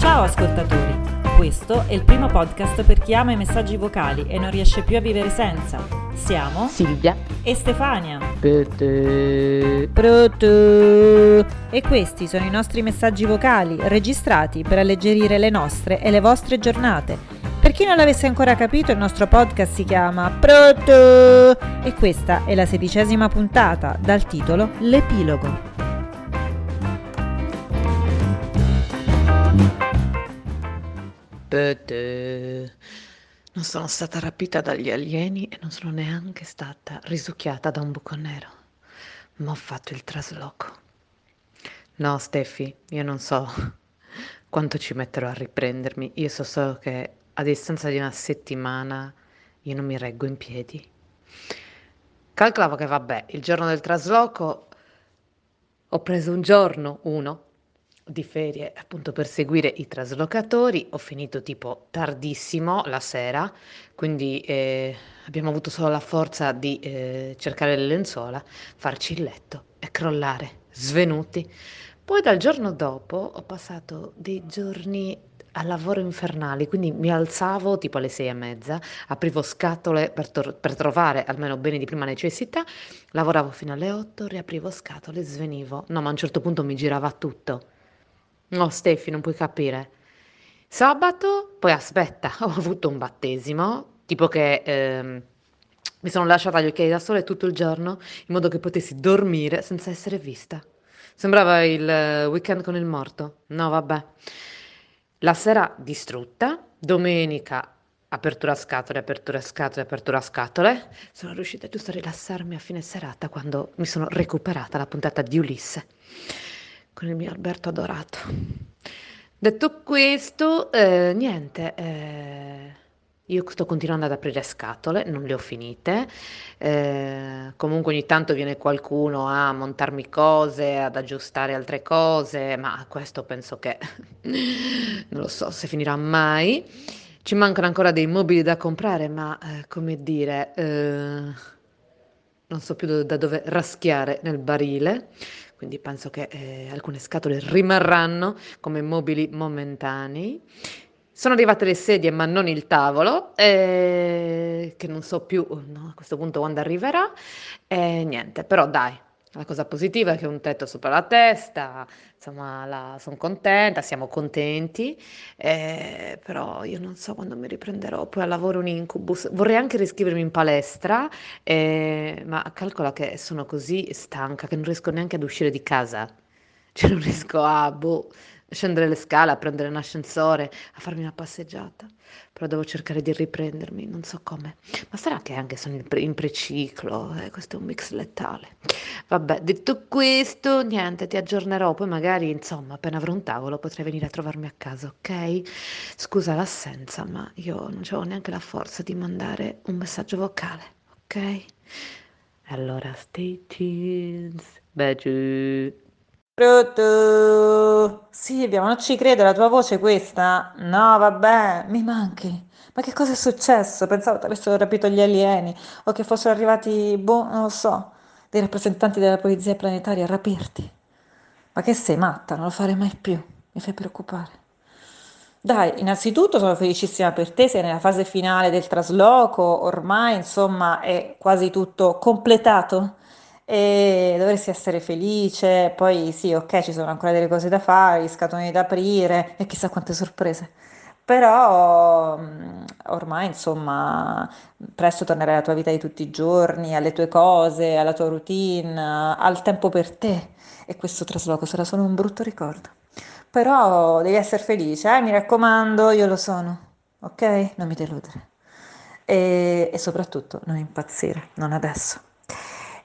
Ciao ascoltatori, questo è il primo podcast per chi ama i messaggi vocali e non riesce più a vivere senza. Siamo Silvia e Stefania. E questi sono i nostri messaggi vocali registrati per alleggerire le nostre e le vostre giornate. Per chi non l'avesse ancora capito, il nostro podcast si chiama Pronto? E questa è la sedicesima puntata dal titolo L'epilogo. Bede. Non sono stata rapita dagli alieni e non sono neanche stata risucchiata da un buco nero, ma ho fatto il trasloco. No, Steffi, io non so quanto ci metterò a riprendermi, io so solo che a distanza di una settimana io non mi reggo in piedi. Calcolavo che vabbè, il giorno del trasloco ho preso un giorno, uno, di ferie appunto per seguire i traslocatori, ho finito tipo tardissimo la sera, quindi eh, abbiamo avuto solo la forza di eh, cercare le lenzuola, farci il letto e crollare, svenuti. Poi dal giorno dopo ho passato dei giorni a lavoro infernali, quindi mi alzavo tipo alle sei e mezza, aprivo scatole per, tor- per trovare almeno beni di prima necessità, lavoravo fino alle otto, riaprivo scatole, svenivo. No, ma a un certo punto mi girava tutto. No, Steffi, non puoi capire. Sabato, poi aspetta, ho avuto un battesimo, tipo che ehm, mi sono lasciata gli occhiali da sole tutto il giorno, in modo che potessi dormire senza essere vista. Sembrava il eh, weekend con il morto. No, vabbè. La sera distrutta, domenica apertura scatole, apertura scatole, apertura scatole. Sono riuscita giusto a rilassarmi a fine serata quando mi sono recuperata la puntata di Ulisse con il mio Alberto adorato. Detto questo, eh, niente, eh, io sto continuando ad aprire scatole, non le ho finite, eh, comunque ogni tanto viene qualcuno a montarmi cose, ad aggiustare altre cose, ma questo penso che non lo so se finirà mai. Ci mancano ancora dei mobili da comprare, ma eh, come dire, eh, non so più da dove raschiare nel barile quindi penso che eh, alcune scatole rimarranno come mobili momentanei. Sono arrivate le sedie ma non il tavolo, eh, che non so più no, a questo punto quando arriverà. E niente, però dai, la cosa positiva è che un tetto sopra la testa, insomma, sono contenta, siamo contenti, eh, però io non so quando mi riprenderò, poi al lavoro un incubus, vorrei anche riscrivermi in palestra, eh, ma calcola che sono così stanca che non riesco neanche ad uscire di casa, cioè non riesco a, boh, scendere le scale, a prendere un ascensore, a farmi una passeggiata. Però devo cercare di riprendermi, non so come. Ma sarà che anche sono in, pre- in preciclo, eh, questo è un mix letale. Vabbè, detto questo, niente, ti aggiornerò, poi magari, insomma, appena avrò un tavolo potrai venire a trovarmi a casa, ok? Scusa l'assenza, ma io non avevo neanche la forza di mandare un messaggio vocale, ok? Allora, stay tuned. Bye. Pronto? Silvia, ma non ci credo, la tua voce è questa? No, vabbè, mi manchi. Ma che cosa è successo? Pensavo che avessero rapito gli alieni o che fossero arrivati, boh, non lo so, dei rappresentanti della polizia planetaria a rapirti. Ma che sei matta? Non lo farei mai più. Mi fai preoccupare. Dai, innanzitutto sono felicissima per te, sei nella fase finale del trasloco, ormai insomma è quasi tutto completato e dovresti essere felice. Poi sì, ok, ci sono ancora delle cose da fare, gli scatoloni da aprire e chissà quante sorprese. Però mm, ormai, insomma, presto tornerai alla tua vita di tutti i giorni, alle tue cose, alla tua routine, al tempo per te e questo trasloco sarà solo un brutto ricordo. Però devi essere felice, eh? Mi raccomando, io lo sono, ok? Non mi deludere. E, e soprattutto non impazzire, non adesso.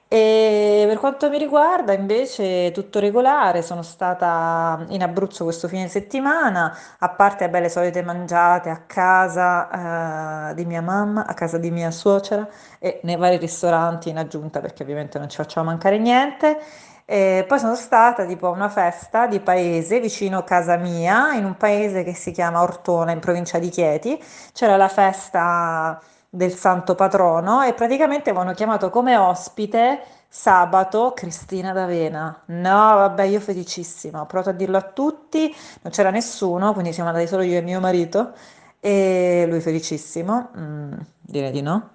E per quanto mi riguarda, invece, tutto regolare. Sono stata in Abruzzo questo fine settimana, a parte vabbè, le solite mangiate a casa eh, di mia mamma, a casa di mia suocera e nei vari ristoranti in aggiunta, perché ovviamente non ci facciamo mancare niente. E poi sono stata tipo a una festa di paese vicino a casa mia, in un paese che si chiama Ortona, in provincia di Chieti. C'era la festa del santo patrono e praticamente avevano chiamato come ospite Sabato, Cristina d'Avena. No, vabbè, io felicissima. Ho provato a dirlo a tutti, non c'era nessuno, quindi siamo andati solo io e mio marito. E lui felicissimo, mm, direi di no.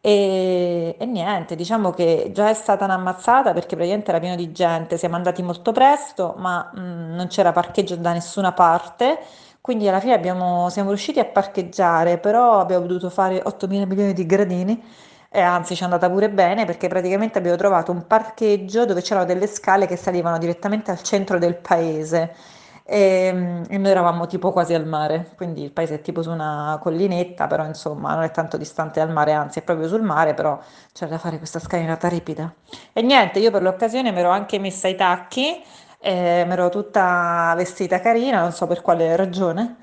E, e niente, diciamo che già è stata un'ammazzata perché praticamente era pieno di gente. Siamo andati molto presto, ma mm, non c'era parcheggio da nessuna parte. Quindi alla fine abbiamo, siamo riusciti a parcheggiare, però abbiamo dovuto fare 8 mila milioni di gradini e anzi ci è andata pure bene perché praticamente abbiamo trovato un parcheggio dove c'erano delle scale che salivano direttamente al centro del paese e, e noi eravamo tipo quasi al mare, quindi il paese è tipo su una collinetta, però insomma non è tanto distante dal mare, anzi è proprio sul mare, però c'è da fare questa scalinata ripida. E niente, io per l'occasione mi ero anche messa i tacchi, eh, mi ero tutta vestita carina, non so per quale ragione.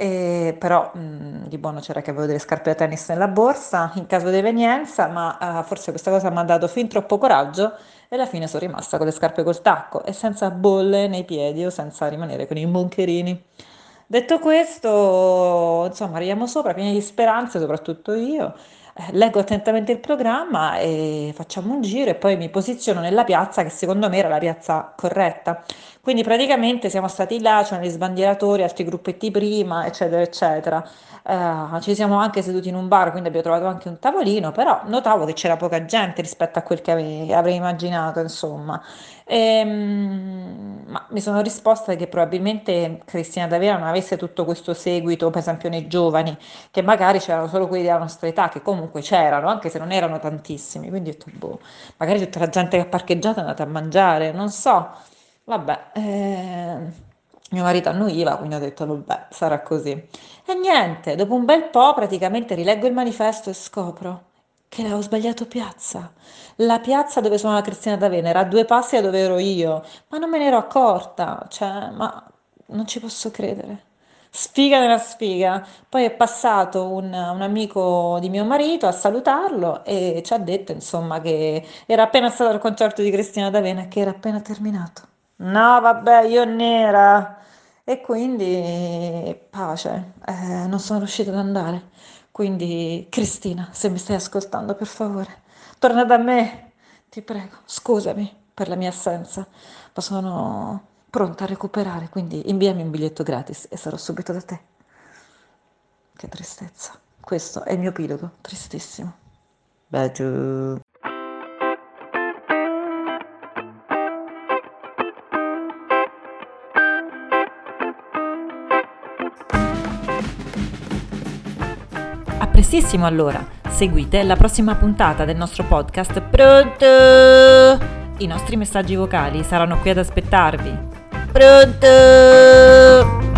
E però mh, di buono c'era che avevo delle scarpe da tennis nella borsa in caso di evenienza, ma uh, forse questa cosa mi ha dato fin troppo coraggio e alla fine sono rimasta con le scarpe col tacco e senza bolle nei piedi o senza rimanere con i moncherini. Detto questo, insomma, arriviamo sopra pieni di speranze, soprattutto io. Eh, leggo attentamente il programma e facciamo un giro e poi mi posiziono nella piazza che secondo me era la piazza corretta. Quindi praticamente siamo stati là, c'erano gli sbandieratori, altri gruppetti prima, eccetera, eccetera. Uh, ci siamo anche seduti in un bar, quindi abbiamo trovato anche un tavolino, però notavo che c'era poca gente rispetto a quel che avrei, avrei immaginato, insomma. E, um, ma mi sono risposta che probabilmente Cristina D'Avera non avesse tutto questo seguito, per esempio nei giovani, che magari c'erano solo quelli della nostra età, che comunque c'erano, anche se non erano tantissimi. Quindi ho detto, boh, magari tutta la gente che ha parcheggiato è andata a mangiare, non so. Vabbè, eh, mio marito annuiva, quindi ho detto, vabbè, sarà così. E niente, dopo un bel po' praticamente rileggo il manifesto e scopro che avevo sbagliato piazza. La piazza dove sono la Cristina d'Avena era a due passi da dove ero io, ma non me ne ero accorta, cioè, ma non ci posso credere. Sfiga nella sfiga. Poi è passato un, un amico di mio marito a salutarlo e ci ha detto, insomma, che era appena stato al concerto di Cristina d'Avena e che era appena terminato. No, vabbè, io nera. E quindi pace, eh, non sono riuscita ad andare. Quindi, Cristina, se mi stai ascoltando, per favore, torna da me, ti prego, scusami per la mia assenza, ma sono pronta a recuperare, quindi inviami un biglietto gratis e sarò subito da te. Che tristezza. Questo è il mio epilogo, tristissimo. Baciu. A prestissimo allora, seguite la prossima puntata del nostro podcast Pronto! I nostri messaggi vocali saranno qui ad aspettarvi. Pronto!